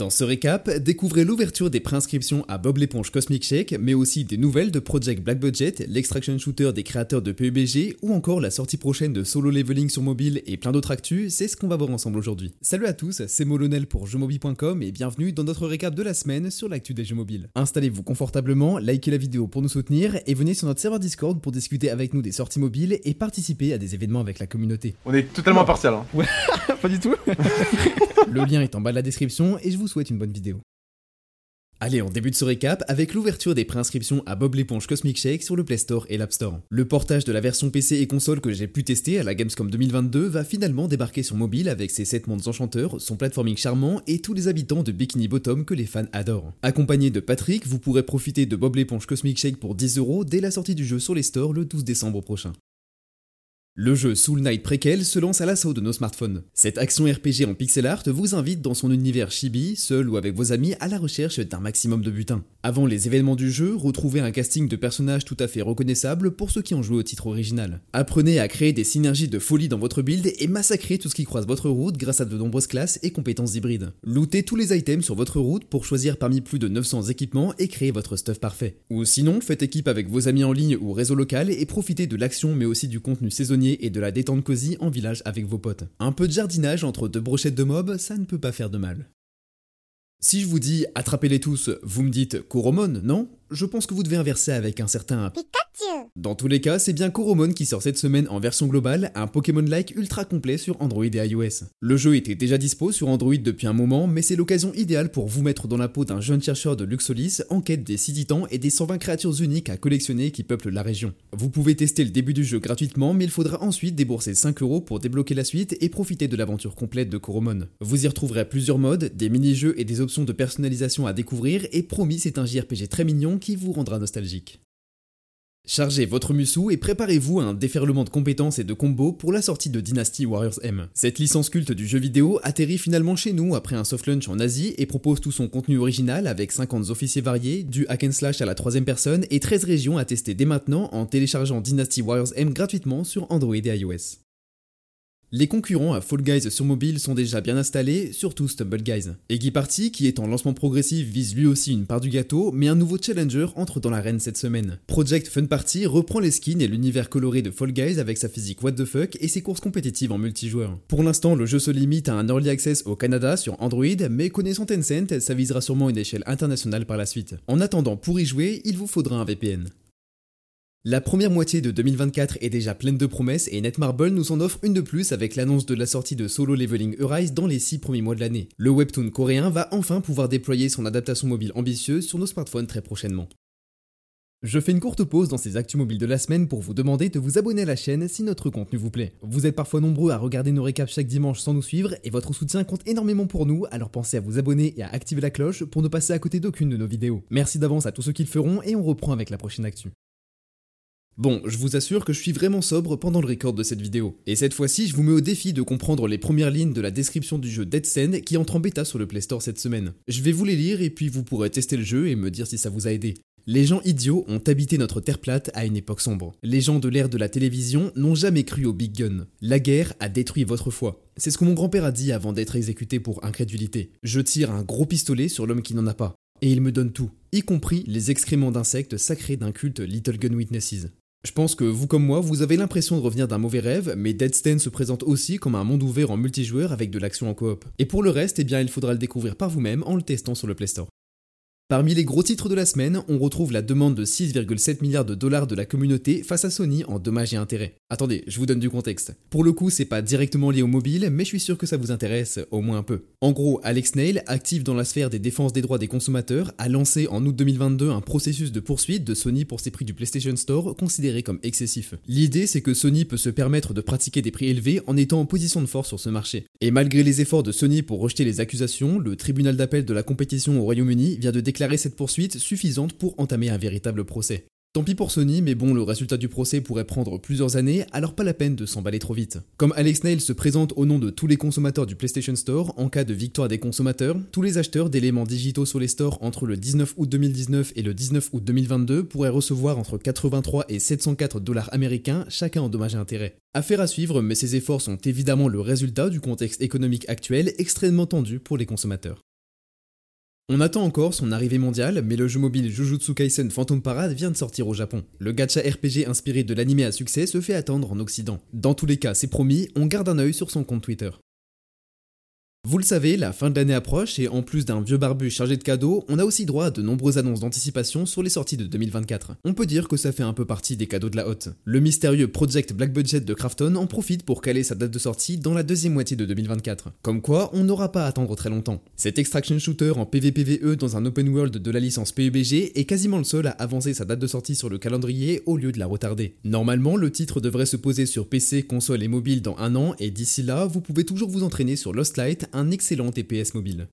Dans ce récap, découvrez l'ouverture des préinscriptions à Bob l'éponge Cosmic Shake, mais aussi des nouvelles de Project Black Budget, l'extraction shooter des créateurs de PUBG, ou encore la sortie prochaine de Solo Leveling sur mobile et plein d'autres actus, c'est ce qu'on va voir ensemble aujourd'hui. Salut à tous, c'est Molonel pour jeuxmobile.com et bienvenue dans notre récap de la semaine sur l'actu des jeux mobiles. Installez-vous confortablement, likez la vidéo pour nous soutenir et venez sur notre serveur Discord pour discuter avec nous des sorties mobiles et participer à des événements avec la communauté. On est totalement impartial. Hein. Ouais, pas du tout. Le lien est en bas de la description et je vous souhaite une bonne vidéo. Allez, on débute ce récap avec l'ouverture des préinscriptions à Bob l'éponge Cosmic Shake sur le Play Store et l'App Store. Le portage de la version PC et console que j'ai pu tester à la Gamescom 2022 va finalement débarquer sur mobile avec ses 7 mondes enchanteurs, son platforming charmant et tous les habitants de Bikini Bottom que les fans adorent. Accompagné de Patrick, vous pourrez profiter de Bob l'éponge Cosmic Shake pour 10€ dès la sortie du jeu sur les stores le 12 décembre prochain. Le jeu Soul Knight Prequel se lance à l'assaut de nos smartphones. Cette action RPG en pixel art vous invite dans son univers chibi, seul ou avec vos amis, à la recherche d'un maximum de butin. Avant les événements du jeu, retrouvez un casting de personnages tout à fait reconnaissables pour ceux qui ont joué au titre original. Apprenez à créer des synergies de folie dans votre build et massacrez tout ce qui croise votre route grâce à de nombreuses classes et compétences hybrides. Lootez tous les items sur votre route pour choisir parmi plus de 900 équipements et créer votre stuff parfait. Ou sinon, faites équipe avec vos amis en ligne ou réseau local et profitez de l'action mais aussi du contenu saisonnier et de la détente cosy en village avec vos potes. Un peu de jardinage entre deux brochettes de mobs, ça ne peut pas faire de mal. Si je vous dis attrapez-les tous, vous me dites Koromon, non? Je pense que vous devez inverser avec un certain dans tous les cas, c'est bien Koromon qui sort cette semaine en version globale, un Pokémon-like ultra complet sur Android et iOS. Le jeu était déjà dispo sur Android depuis un moment, mais c'est l'occasion idéale pour vous mettre dans la peau d'un jeune chercheur de Luxolis en quête des 6 titans et des 120 créatures uniques à collectionner qui peuplent la région. Vous pouvez tester le début du jeu gratuitement, mais il faudra ensuite débourser 5 euros pour débloquer la suite et profiter de l'aventure complète de Koromon. Vous y retrouverez plusieurs modes, des mini-jeux et des options de personnalisation à découvrir, et promis, c'est un JRPG très mignon qui vous rendra nostalgique. Chargez votre Musou et préparez-vous à un déferlement de compétences et de combos pour la sortie de Dynasty Warriors M. Cette licence culte du jeu vidéo atterrit finalement chez nous après un soft launch en Asie et propose tout son contenu original avec 50 officiers variés, du hack and slash à la troisième personne et 13 régions à tester dès maintenant en téléchargeant Dynasty Warriors M gratuitement sur Android et iOS. Les concurrents à Fall Guys sur mobile sont déjà bien installés, surtout Stumble Guys. Eggy Party, qui est en lancement progressif, vise lui aussi une part du gâteau, mais un nouveau challenger entre dans l'arène cette semaine. Project Fun Party reprend les skins et l'univers coloré de Fall Guys avec sa physique what the fuck et ses courses compétitives en multijoueur. Pour l'instant, le jeu se limite à un early access au Canada sur Android, mais connaissant Tencent, ça visera sûrement une échelle internationale par la suite. En attendant, pour y jouer, il vous faudra un VPN. La première moitié de 2024 est déjà pleine de promesses et Netmarble nous en offre une de plus avec l'annonce de la sortie de Solo Leveling Arise dans les 6 premiers mois de l'année. Le webtoon coréen va enfin pouvoir déployer son adaptation mobile ambitieuse sur nos smartphones très prochainement. Je fais une courte pause dans ces actus mobiles de la semaine pour vous demander de vous abonner à la chaîne si notre contenu vous plaît. Vous êtes parfois nombreux à regarder nos récaps chaque dimanche sans nous suivre et votre soutien compte énormément pour nous, alors pensez à vous abonner et à activer la cloche pour ne passer à côté d'aucune de nos vidéos. Merci d'avance à tous ceux qui le feront et on reprend avec la prochaine actu. Bon, je vous assure que je suis vraiment sobre pendant le record de cette vidéo. Et cette fois-ci, je vous mets au défi de comprendre les premières lignes de la description du jeu Dead Stand qui entre en bêta sur le Play Store cette semaine. Je vais vous les lire et puis vous pourrez tester le jeu et me dire si ça vous a aidé. Les gens idiots ont habité notre terre plate à une époque sombre. Les gens de l'ère de la télévision n'ont jamais cru au Big Gun. La guerre a détruit votre foi. C'est ce que mon grand-père a dit avant d'être exécuté pour incrédulité. Je tire un gros pistolet sur l'homme qui n'en a pas. Et il me donne tout, y compris les excréments d'insectes sacrés d'un culte Little Gun Witnesses. Je pense que vous comme moi, vous avez l'impression de revenir d'un mauvais rêve, mais Dead Stand se présente aussi comme un monde ouvert en multijoueur avec de l'action en coop. Et pour le reste, eh bien il faudra le découvrir par vous-même en le testant sur le Play Store. Parmi les gros titres de la semaine, on retrouve la demande de 6,7 milliards de dollars de la communauté face à Sony en dommages et intérêts. Attendez, je vous donne du contexte. Pour le coup, c'est pas directement lié au mobile, mais je suis sûr que ça vous intéresse au moins un peu. En gros, Alex Nail, actif dans la sphère des défenses des droits des consommateurs, a lancé en août 2022 un processus de poursuite de Sony pour ses prix du PlayStation Store considérés comme excessifs. L'idée, c'est que Sony peut se permettre de pratiquer des prix élevés en étant en position de force sur ce marché. Et malgré les efforts de Sony pour rejeter les accusations, le tribunal d'appel de la compétition au Royaume-Uni vient de déclarer cette poursuite suffisante pour entamer un véritable procès. Tant pis pour Sony, mais bon, le résultat du procès pourrait prendre plusieurs années, alors pas la peine de s'emballer trop vite. Comme Alex Nail se présente au nom de tous les consommateurs du PlayStation Store, en cas de victoire des consommateurs, tous les acheteurs d'éléments digitaux sur les stores entre le 19 août 2019 et le 19 août 2022 pourraient recevoir entre 83 et 704 dollars américains, chacun en dommages et intérêts. Affaire à suivre, mais ces efforts sont évidemment le résultat du contexte économique actuel extrêmement tendu pour les consommateurs. On attend encore son arrivée mondiale, mais le jeu mobile Jujutsu Kaisen Phantom Parade vient de sortir au Japon. Le gacha RPG inspiré de l'anime à succès se fait attendre en Occident. Dans tous les cas, c'est promis, on garde un œil sur son compte Twitter. Vous le savez, la fin de l'année approche et en plus d'un vieux barbu chargé de cadeaux, on a aussi droit à de nombreuses annonces d'anticipation sur les sorties de 2024. On peut dire que ça fait un peu partie des cadeaux de la haute. Le mystérieux Project Black Budget de Krafton en profite pour caler sa date de sortie dans la deuxième moitié de 2024. Comme quoi, on n'aura pas à attendre très longtemps. Cet extraction shooter en PvPVE dans un open world de la licence PUBG est quasiment le seul à avancer sa date de sortie sur le calendrier au lieu de la retarder. Normalement, le titre devrait se poser sur PC, console et mobile dans un an et d'ici là, vous pouvez toujours vous entraîner sur Lost Light, un excellent TPS mobile.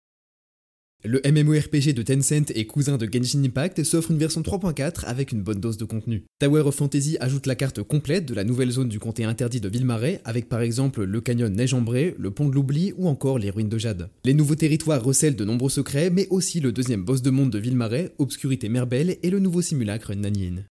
Le MMORPG de Tencent et cousin de Genshin Impact s'offre une version 3.4 avec une bonne dose de contenu. Tower of Fantasy ajoute la carte complète de la nouvelle zone du comté interdit de Villemarais avec par exemple le canyon Neige le pont de l'oubli ou encore les ruines de Jade. Les nouveaux territoires recèlent de nombreux secrets mais aussi le deuxième boss de monde de Villemarais, Obscurité Merbelle et le nouveau simulacre Nanyin.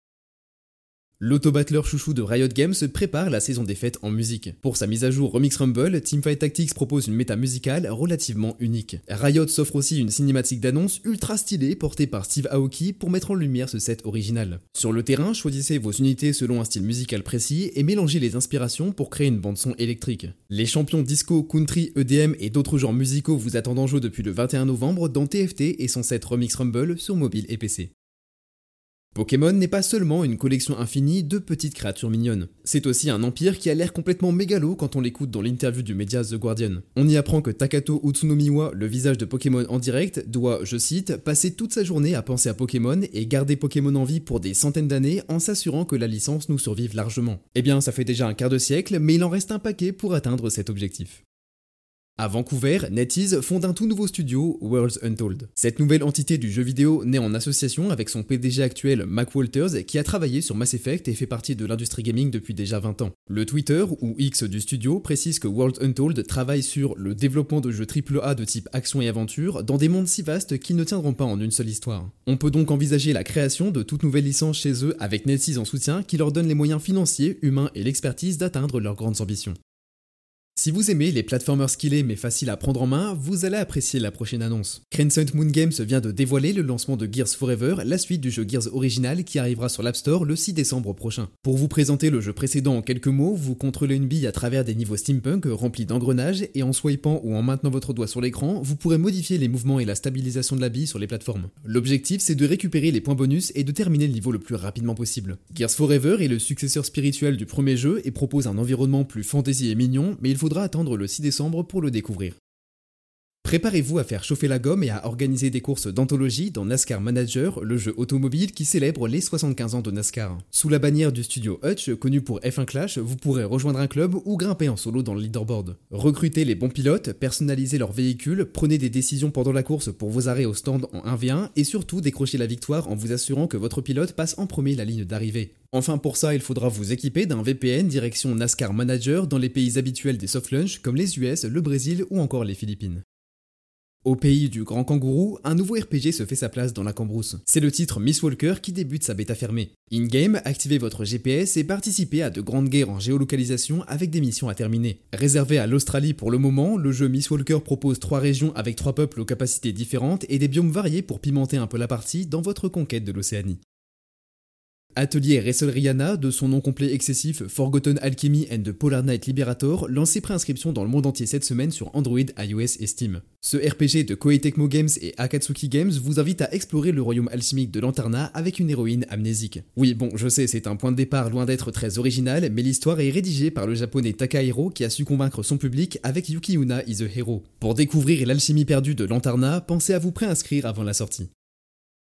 L'auto-battleur chouchou de Riot Games prépare la saison des fêtes en musique. Pour sa mise à jour Remix Rumble, Teamfight Tactics propose une méta musicale relativement unique. Riot s'offre aussi une cinématique d'annonce ultra stylée portée par Steve Aoki pour mettre en lumière ce set original. Sur le terrain, choisissez vos unités selon un style musical précis et mélangez les inspirations pour créer une bande son électrique. Les champions disco, country, EDM et d'autres genres musicaux vous attendent en jeu depuis le 21 novembre dans TFT et son set Remix Rumble sur mobile et PC. Pokémon n'est pas seulement une collection infinie de petites créatures mignonnes. C'est aussi un empire qui a l'air complètement mégalo quand on l'écoute dans l'interview du média The Guardian. On y apprend que Takato Utsunomiwa, le visage de Pokémon en direct, doit, je cite, passer toute sa journée à penser à Pokémon et garder Pokémon en vie pour des centaines d'années en s'assurant que la licence nous survive largement. Eh bien, ça fait déjà un quart de siècle, mais il en reste un paquet pour atteindre cet objectif. À Vancouver, NetEase fonde un tout nouveau studio, Worlds Untold. Cette nouvelle entité du jeu vidéo naît en association avec son PDG actuel, Mac Walters, qui a travaillé sur Mass Effect et fait partie de l'industrie gaming depuis déjà 20 ans. Le Twitter, ou X du studio, précise que Worlds Untold travaille sur le développement de jeux AAA de type action et aventure dans des mondes si vastes qu'ils ne tiendront pas en une seule histoire. On peut donc envisager la création de toute nouvelle licence chez eux avec NetEase en soutien qui leur donne les moyens financiers, humains et l'expertise d'atteindre leurs grandes ambitions. Si vous aimez les platformers skillés mais faciles à prendre en main, vous allez apprécier la prochaine annonce. Crescent Moon Games vient de dévoiler le lancement de Gears Forever, la suite du jeu Gears original qui arrivera sur l'App Store le 6 décembre prochain. Pour vous présenter le jeu précédent en quelques mots, vous contrôlez une bille à travers des niveaux steampunk remplis d'engrenages et en swipant ou en maintenant votre doigt sur l'écran, vous pourrez modifier les mouvements et la stabilisation de la bille sur les plateformes. L'objectif c'est de récupérer les points bonus et de terminer le niveau le plus rapidement possible. Gears Forever est le successeur spirituel du premier jeu et propose un environnement plus fantasy et mignon, mais il faudra attendre le 6 décembre pour le découvrir. Préparez-vous à faire chauffer la gomme et à organiser des courses d'anthologie dans NASCAR Manager, le jeu automobile qui célèbre les 75 ans de NASCAR. Sous la bannière du studio Hutch, connu pour F1 Clash, vous pourrez rejoindre un club ou grimper en solo dans le leaderboard. Recrutez les bons pilotes, personnalisez leur véhicule, prenez des décisions pendant la course pour vos arrêts au stand en 1v1 et surtout décrochez la victoire en vous assurant que votre pilote passe en premier la ligne d'arrivée. Enfin pour ça, il faudra vous équiper d'un VPN direction NASCAR Manager dans les pays habituels des soft launch comme les US, le Brésil ou encore les Philippines. Au pays du grand kangourou, un nouveau RPG se fait sa place dans la cambrousse. C'est le titre Miss Walker qui débute sa bêta fermée. In-game, activez votre GPS et participez à de grandes guerres en géolocalisation avec des missions à terminer. Réservé à l'Australie pour le moment, le jeu Miss Walker propose trois régions avec trois peuples aux capacités différentes et des biomes variés pour pimenter un peu la partie dans votre conquête de l'Océanie. Atelier Wrestle Rihanna, de son nom complet excessif Forgotten Alchemy and the Polar Knight Liberator, lancé préinscription dans le monde entier cette semaine sur Android, iOS et Steam. Ce RPG de Koei Tecmo Games et Akatsuki Games vous invite à explorer le royaume alchimique de Lantarna avec une héroïne amnésique. Oui, bon, je sais, c'est un point de départ loin d'être très original, mais l'histoire est rédigée par le japonais Takahiro qui a su convaincre son public avec Yuki Una is a Hero. Pour découvrir l'alchimie perdue de Lantarna, pensez à vous préinscrire avant la sortie.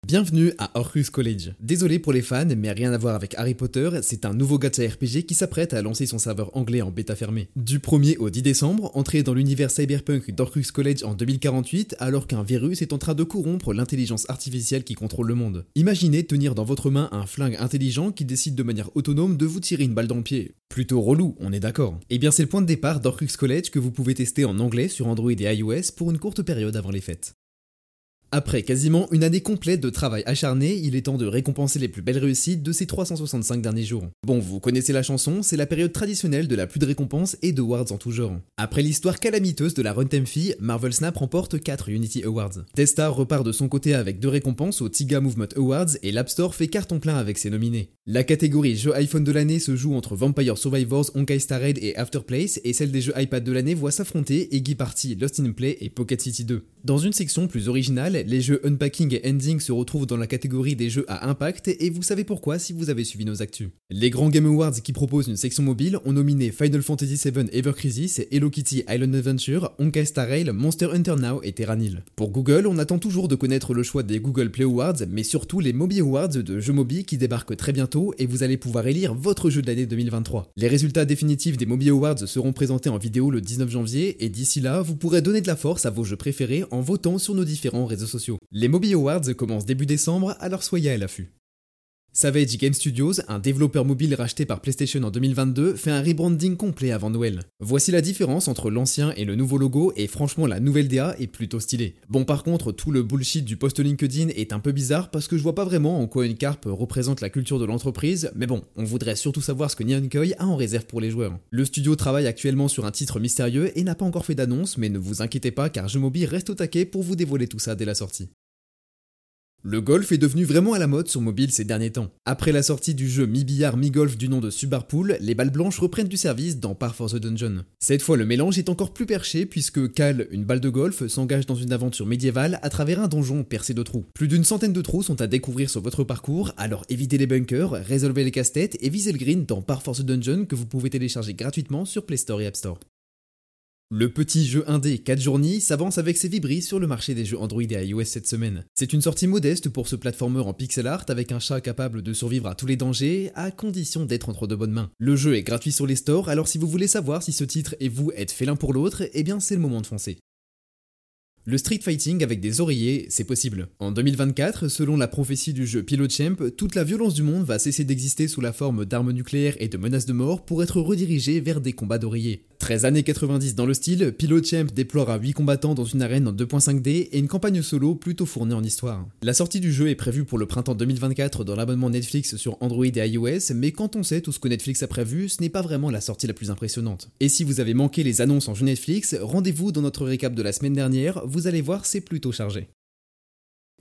Bienvenue à Orcus College. Désolé pour les fans, mais rien à voir avec Harry Potter, c'est un nouveau gacha RPG qui s'apprête à lancer son serveur anglais en bêta fermée. Du 1er au 10 décembre, entrez dans l'univers cyberpunk d'Orcus College en 2048 alors qu'un virus est en train de corrompre l'intelligence artificielle qui contrôle le monde. Imaginez tenir dans votre main un flingue intelligent qui décide de manière autonome de vous tirer une balle dans le pied. Plutôt relou, on est d'accord. Eh bien c'est le point de départ d'Orcus College que vous pouvez tester en anglais sur Android et iOS pour une courte période avant les fêtes. Après quasiment une année complète de travail acharné, il est temps de récompenser les plus belles réussites de ces 365 derniers jours. Bon, vous connaissez la chanson, c'est la période traditionnelle de la pluie de récompenses et de awards en tout genre. Après l'histoire calamiteuse de la Runtime Fee, Marvel Snap remporte 4 Unity Awards. Testar repart de son côté avec deux récompenses aux Tiga Movement Awards et l'App Store fait carton plein avec ses nominés. La catégorie jeu iPhone de l'année se joue entre Vampire Survivors, Honkai Star Raid et Afterplace et celle des jeux iPad de l'année voit s'affronter Eggy Party, Lost in Play et Pocket City 2. Dans une section plus originale, les jeux Unpacking et Ending se retrouvent dans la catégorie des jeux à impact et vous savez pourquoi si vous avez suivi nos actus. Les grands Game Awards qui proposent une section mobile ont nominé Final Fantasy VII Ever Crisis, Hello Kitty Island Adventure, Honkai Star Rail, Monster Hunter Now et Terranil. Pour Google, on attend toujours de connaître le choix des Google Play Awards, mais surtout les Mobi Awards de jeux mobiles qui débarquent très bientôt et vous allez pouvoir élire votre jeu de l'année 2023. Les résultats définitifs des Mobi Awards seront présentés en vidéo le 19 janvier et d'ici là, vous pourrez donner de la force à vos jeux préférés en votant sur nos différents réseaux sociaux. Les Mobi Awards commencent début décembre, alors soyez à l'affût. Savage Game Studios, un développeur mobile racheté par PlayStation en 2022, fait un rebranding complet avant Noël. Voici la différence entre l'ancien et le nouveau logo, et franchement la nouvelle DA est plutôt stylée. Bon par contre, tout le bullshit du post LinkedIn est un peu bizarre parce que je vois pas vraiment en quoi une carpe représente la culture de l'entreprise, mais bon, on voudrait surtout savoir ce que Nyan a en réserve pour les joueurs. Le studio travaille actuellement sur un titre mystérieux et n'a pas encore fait d'annonce, mais ne vous inquiétez pas car Jeux Mobile reste au taquet pour vous dévoiler tout ça dès la sortie. Le golf est devenu vraiment à la mode sur mobile ces derniers temps. Après la sortie du jeu mi-billard mi-golf du nom de Subarpool, les balles blanches reprennent du service dans Par for the Dungeon. Cette fois, le mélange est encore plus perché puisque Cal, une balle de golf, s'engage dans une aventure médiévale à travers un donjon percé de trous. Plus d'une centaine de trous sont à découvrir sur votre parcours, alors évitez les bunkers, résolvez les casse-têtes et visez le green dans Par for the Dungeon que vous pouvez télécharger gratuitement sur Play Store et App Store. Le petit jeu indé 4 journées s'avance avec ses vibris sur le marché des jeux Android et iOS cette semaine. C'est une sortie modeste pour ce platformer en pixel art avec un chat capable de survivre à tous les dangers, à condition d'être entre de bonnes mains. Le jeu est gratuit sur les stores, alors si vous voulez savoir si ce titre et vous êtes fait l'un pour l'autre, eh bien c'est le moment de foncer. Le street fighting avec des oreillers, c'est possible. En 2024, selon la prophétie du jeu Pilot Champ, toute la violence du monde va cesser d'exister sous la forme d'armes nucléaires et de menaces de mort pour être redirigée vers des combats d'oreillers. 13 années 90 dans le style, Pilot Champ déplore 8 combattants dans une arène en 2.5D et une campagne solo plutôt fournie en histoire. La sortie du jeu est prévue pour le printemps 2024 dans l'abonnement Netflix sur Android et iOS, mais quand on sait tout ce que Netflix a prévu, ce n'est pas vraiment la sortie la plus impressionnante. Et si vous avez manqué les annonces en jeu Netflix, rendez-vous dans notre récap de la semaine dernière, vous allez voir c'est plutôt chargé.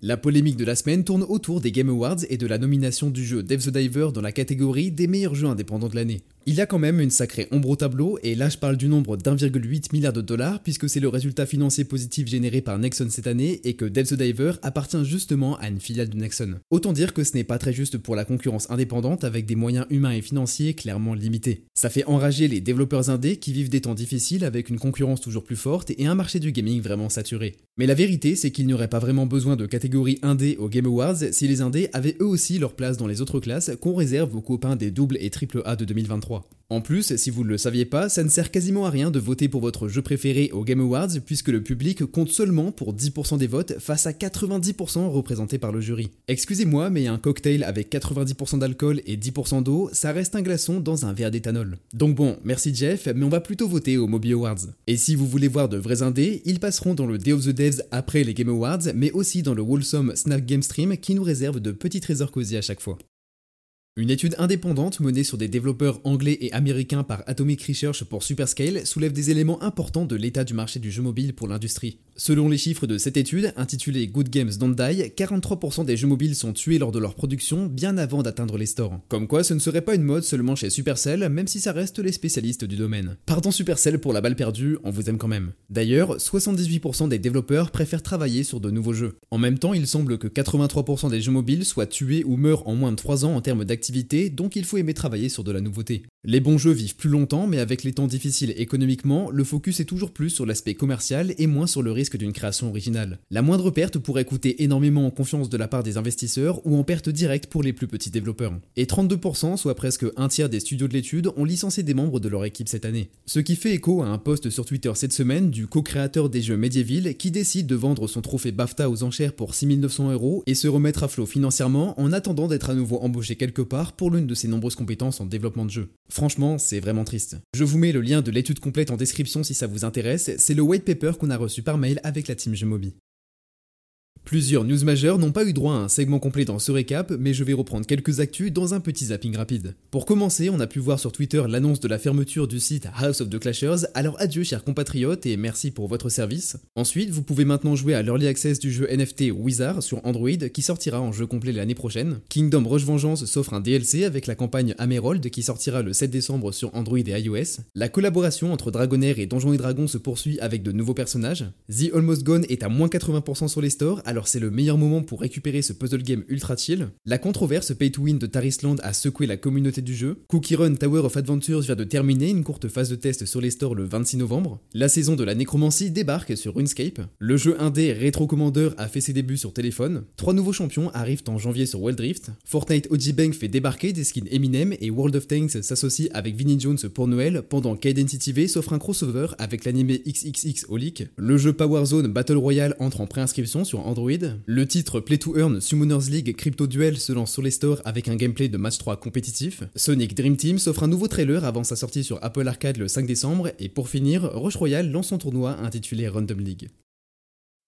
La polémique de la semaine tourne autour des Game Awards et de la nomination du jeu Dev the Diver dans la catégorie des meilleurs jeux indépendants de l'année. Il y a quand même une sacrée ombre au tableau, et là je parle du nombre d'1,8 milliard de dollars, puisque c'est le résultat financier positif généré par Nexon cette année, et que Dev the Diver appartient justement à une filiale de Nexon. Autant dire que ce n'est pas très juste pour la concurrence indépendante avec des moyens humains et financiers clairement limités. Ça fait enrager les développeurs indés qui vivent des temps difficiles avec une concurrence toujours plus forte et un marché du gaming vraiment saturé. Mais la vérité, c'est qu'il n'y aurait pas vraiment besoin de catégorie indé aux Game Awards si les indés avaient eux aussi leur place dans les autres classes qu'on réserve aux copains des double et triple A de 2023. En plus, si vous ne le saviez pas, ça ne sert quasiment à rien de voter pour votre jeu préféré aux Game Awards puisque le public compte seulement pour 10% des votes face à 90% représentés par le jury. Excusez-moi, mais un cocktail avec 90% d'alcool et 10% d'eau, ça reste un glaçon dans un verre d'éthanol. Donc bon, merci Jeff, mais on va plutôt voter aux Moby Awards. Et si vous voulez voir de vrais indés, ils passeront dans le Day of the Devs après les Game Awards, mais aussi dans le Wholesome Snap Game Stream qui nous réserve de petits trésors cosy à chaque fois. Une étude indépendante menée sur des développeurs anglais et américains par Atomic Research pour Superscale soulève des éléments importants de l'état du marché du jeu mobile pour l'industrie. Selon les chiffres de cette étude, intitulée Good Games Don't Die, 43% des jeux mobiles sont tués lors de leur production bien avant d'atteindre les stores. Comme quoi ce ne serait pas une mode seulement chez Supercell, même si ça reste les spécialistes du domaine. Pardon Supercell pour la balle perdue, on vous aime quand même. D'ailleurs, 78% des développeurs préfèrent travailler sur de nouveaux jeux. En même temps, il semble que 83% des jeux mobiles soient tués ou meurent en moins de 3 ans en termes d'activité, donc il faut aimer travailler sur de la nouveauté. Les bons jeux vivent plus longtemps, mais avec les temps difficiles économiquement, le focus est toujours plus sur l'aspect commercial et moins sur le risque d'une création originale. La moindre perte pourrait coûter énormément en confiance de la part des investisseurs ou en perte directe pour les plus petits développeurs. Et 32%, soit presque un tiers des studios de l'étude, ont licencié des membres de leur équipe cette année. Ce qui fait écho à un post sur Twitter cette semaine du co-créateur des jeux Medieval qui décide de vendre son trophée BAFTA aux enchères pour 6900 euros et se remettre à flot financièrement en attendant d'être à nouveau embauché quelque part pour l'une de ses nombreuses compétences en développement de jeux. Franchement, c'est vraiment triste. Je vous mets le lien de l'étude complète en description si ça vous intéresse, c'est le white paper qu'on a reçu par mail avec la team Jeux Plusieurs news majeures n'ont pas eu droit à un segment complet dans ce récap, mais je vais reprendre quelques actus dans un petit zapping rapide. Pour commencer, on a pu voir sur Twitter l'annonce de la fermeture du site House of the Clashers, alors adieu chers compatriotes et merci pour votre service. Ensuite, vous pouvez maintenant jouer à l'early access du jeu NFT Wizard sur Android qui sortira en jeu complet l'année prochaine. Kingdom Rush Vengeance s'offre un DLC avec la campagne Amerold qui sortira le 7 décembre sur Android et iOS. La collaboration entre Dragonair et Donjons et Dragons se poursuit avec de nouveaux personnages. The Almost Gone est à moins 80% sur les stores, alors c'est le meilleur moment pour récupérer ce puzzle game ultra chill. La controverse pay to win de Tarisland a secoué la communauté du jeu. Cookie Run Tower of Adventures vient de terminer une courte phase de test sur les stores le 26 novembre. La saison de la nécromancie débarque sur RuneScape. Le jeu indé Retro Commander a fait ses débuts sur téléphone. Trois nouveaux champions arrivent en janvier sur Wild Rift. Fortnite OG Bank fait débarquer des skins Eminem et World of Tanks s'associe avec Vinnie Jones pour Noël pendant qu'Identity V s'offre un crossover avec l'anime XXX Holic. Le jeu Power Zone Battle Royale entre en préinscription sur Android. Le titre Play to Earn Summoners League Crypto Duel se lance sur les stores avec un gameplay de match 3 compétitif. Sonic Dream Team s'offre un nouveau trailer avant sa sortie sur Apple Arcade le 5 décembre. Et pour finir, Roche Royale lance son tournoi intitulé Random League.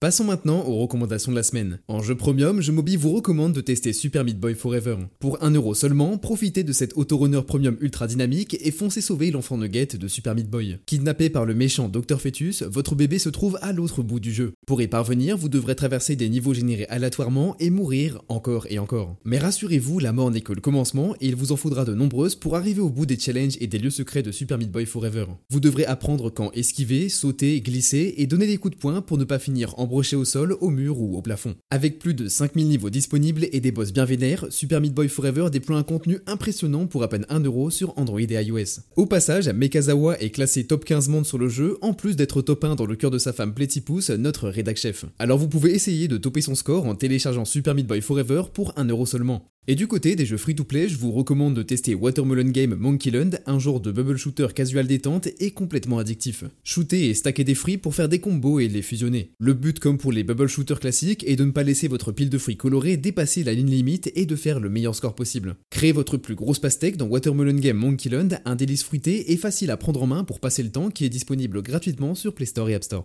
Passons maintenant aux recommandations de la semaine. En jeu premium, je Mobi vous recommande de tester Super Meat Boy Forever. Pour 1€ seulement, profitez de cet autorunner premium ultra dynamique et foncez sauver l'enfant nugget de Super Meat Boy. Kidnappé par le méchant Dr Fetus, votre bébé se trouve à l'autre bout du jeu. Pour y parvenir, vous devrez traverser des niveaux générés aléatoirement et mourir encore et encore. Mais rassurez-vous, la mort n'est que le commencement et il vous en faudra de nombreuses pour arriver au bout des challenges et des lieux secrets de Super Meat Boy Forever. Vous devrez apprendre quand esquiver, sauter, glisser et donner des coups de poing pour ne pas finir en embroché au sol, au mur ou au plafond. Avec plus de 5000 niveaux disponibles et des boss bien vénères, Super Meat Boy Forever déploie un contenu impressionnant pour à peine 1€ sur Android et iOS. Au passage, Mekazawa est classé top 15 monde sur le jeu, en plus d'être top 1 dans le cœur de sa femme Platypus, notre rédac chef. Alors vous pouvez essayer de toper son score en téléchargeant Super Meat Boy Forever pour 1€ seulement. Et du côté des jeux free-to-play, je vous recommande de tester Watermelon Game Monkey Land, un genre de bubble shooter casual détente et complètement addictif. Shooter et stacker des fruits pour faire des combos et les fusionner. Le but, comme pour les bubble shooters classiques, est de ne pas laisser votre pile de fruits colorés dépasser la ligne limite et de faire le meilleur score possible. Créez votre plus grosse pastèque dans Watermelon Game Monkey Land, un délice fruité et facile à prendre en main pour passer le temps qui est disponible gratuitement sur Play Store et App Store.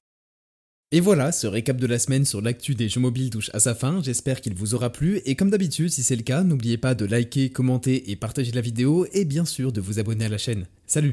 Et voilà, ce récap de la semaine sur l'actu des jeux mobiles touche à sa fin, j'espère qu'il vous aura plu, et comme d'habitude, si c'est le cas, n'oubliez pas de liker, commenter et partager la vidéo, et bien sûr de vous abonner à la chaîne. Salut